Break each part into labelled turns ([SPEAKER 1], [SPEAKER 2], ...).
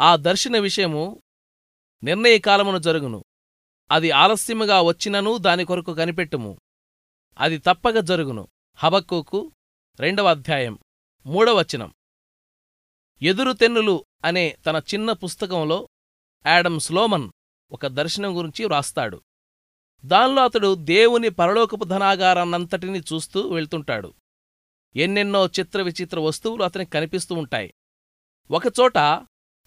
[SPEAKER 1] ఆ దర్శన విషయము నిర్ణయకాలమున జరుగును. అది ఆలస్యముగా వచ్చినను దాని కొరకు కనిపెట్టుము. అది తప్పక జరుగును. హబక్కుకు రెండవ అధ్యాయం మూడవచనం ఎదురు తెన్నులు అనే తన చిన్న పుస్తకంలో యాడమ్ స్లోమన్ ఒక దర్శనం గురించి వ్రాస్తాడు. దానిలో అతడు దేవుని పరలోకపు ధనాగారాన్నంతటినీ చూస్తూ వెళ్తుంటాడు. ఎన్నెన్నో చిత్ర విచిత్ర వస్తువులు అతనికి కనిపిస్తూ ఉంటాయి. ఒకచోట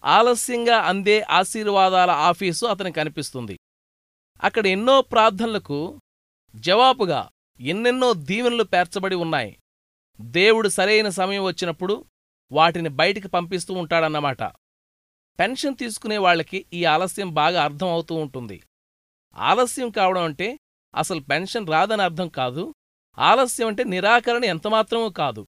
[SPEAKER 1] ఆలస్యంగా అందే ఆశీర్వాదాల ఆఫీసు అతనికి కనిపిస్తుంది. అక్కడ ఎన్నో ప్రార్థనలకు జవాబుగా ఎన్నెన్నో దీవెనలు పేర్చబడి ఉన్నాయి. దేవుడు సరైన సమయం వచ్చినప్పుడు వాటిని బయటికి పంపిస్తూ ఉంటాడన్నమాట. పెన్షన్ తీసుకునే వాళ్ళకి ఈ ఆలస్యం బాగా అర్థం అవుతూ ఉంటుంది. ఆలస్యం కావడం అంటే అసలు పెన్షన్ రాదని అర్థం కాదు. ఆలస్యం అంటే నిరాకరణ ఎంతమాత్రమూ కాదు.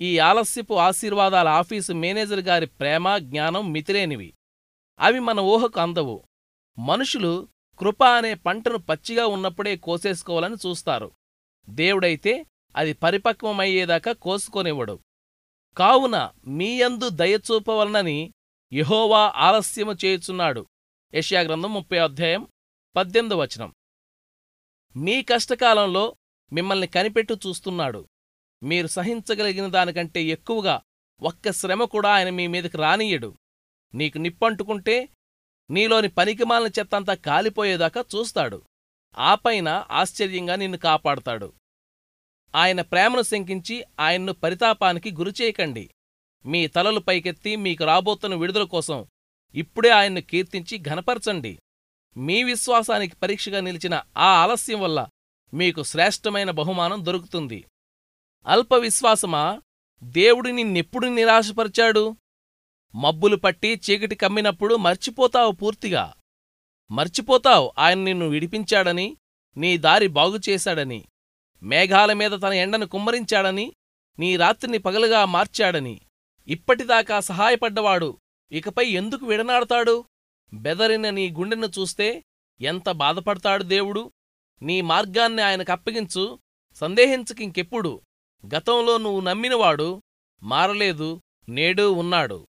[SPEAKER 1] ఈ ఆలస్యపు ఆశీర్వాదాల ఆఫీసు మేనేజర్ గారి ప్రేమ జ్ఞానం మితిలేనివి. అవి మన ఊహకు అందవు. మనుషులు కృప అనే పంటను పచ్చిగా ఉన్నప్పుడే కోసేసుకోవాలని చూస్తారు. దేవుడైతే అది పరిపక్వమయ్యేదాకా కోసుకోనివ్వడు. కావున మీయందు దయచూపవలనని యహోవా ఆలస్యము చేయుచున్నాడు. యష్యాగ్రంథం ముప్పై అధ్యాయం పద్దెనిమిది వచనం. మీ కష్టకాలంలో మిమ్మల్ని కనిపెట్టు చూస్తున్నాడు. మీరు సహించగలిగిన దానికంటే ఎక్కువగా ఒక్క శ్రమ కూడా ఆయన మీ మీదకి రానియ్యడు. నీకు నిప్పంటుకుంటే నీలోని పనికిమాలిన చెత్తంతా కాలిపోయేదాకా చూస్తాడు. ఆపైన ఆశ్చర్యంగా నిన్ను కాపాడతాడు. ఆయన ప్రేమను శంకించి ఆయన్ను పరితాపానికి గురిచేయకండి. మీ తలలు పైకెత్తి మీకు రాబోతున్న విడుదల కోసం ఇప్పుడే ఆయన్ను కీర్తించి ఘనపరచండి. మీ విశ్వాసానికి పరీక్షగా నిలిచిన ఆ ఆలస్యం వల్ల మీకు శ్రేష్టమైన బహుమానం దొరుకుతుంది. అల్ప విశ్వాసమా? దేవుడు నిన్నెప్పుడు నిరాశపరిచాడు? మబ్బులు పట్టి చీకటి కమ్మినప్పుడు మర్చిపోతావు పూర్తిగా. మర్చిపోతావు ఆయన నిన్ను విడిపించాడని నీ దారి బాగుచేశాడని మేఘాల మీద తన ఎండను కుమ్మరించాడని నీ రాత్రిని పగలుగా మార్చాడని. ఇప్పటిదాకా సహాయపడ్డవాడు. ఇకపై ఎందుకు విడనాడతాడు? బెదరిన నీ గుండెను చూస్తే ఎంత బాధపడతాడు దేవుడు? నీ మార్గాన్ని ఆయనకప్పగించు సందేహించకింకెప్పుడు? గతంలో నువ్వు నమ్మినవాడు మారలేదు నేడూ ఉన్నాడు.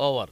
[SPEAKER 1] ఓవర్.